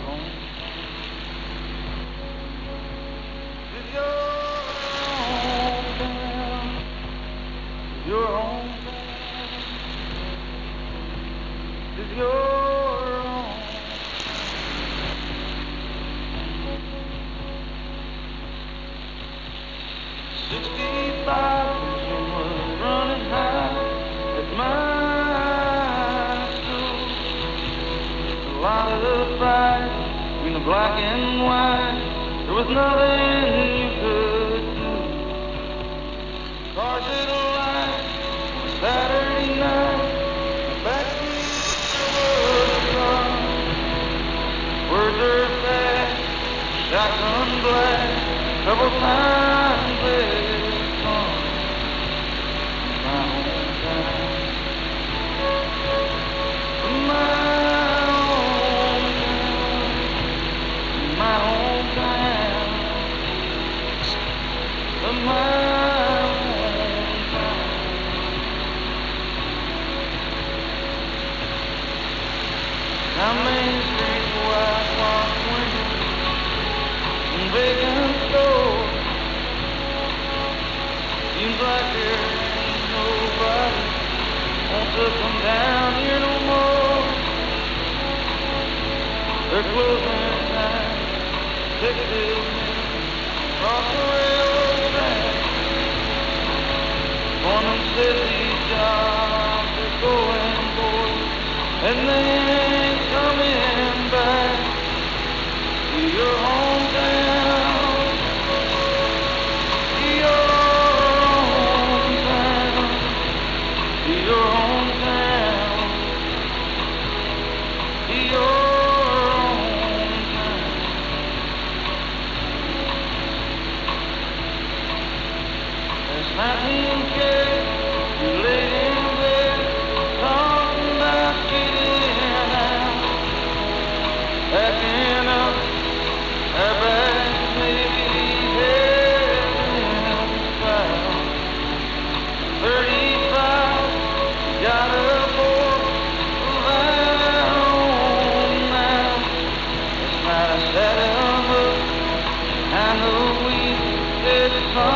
home. And they fall.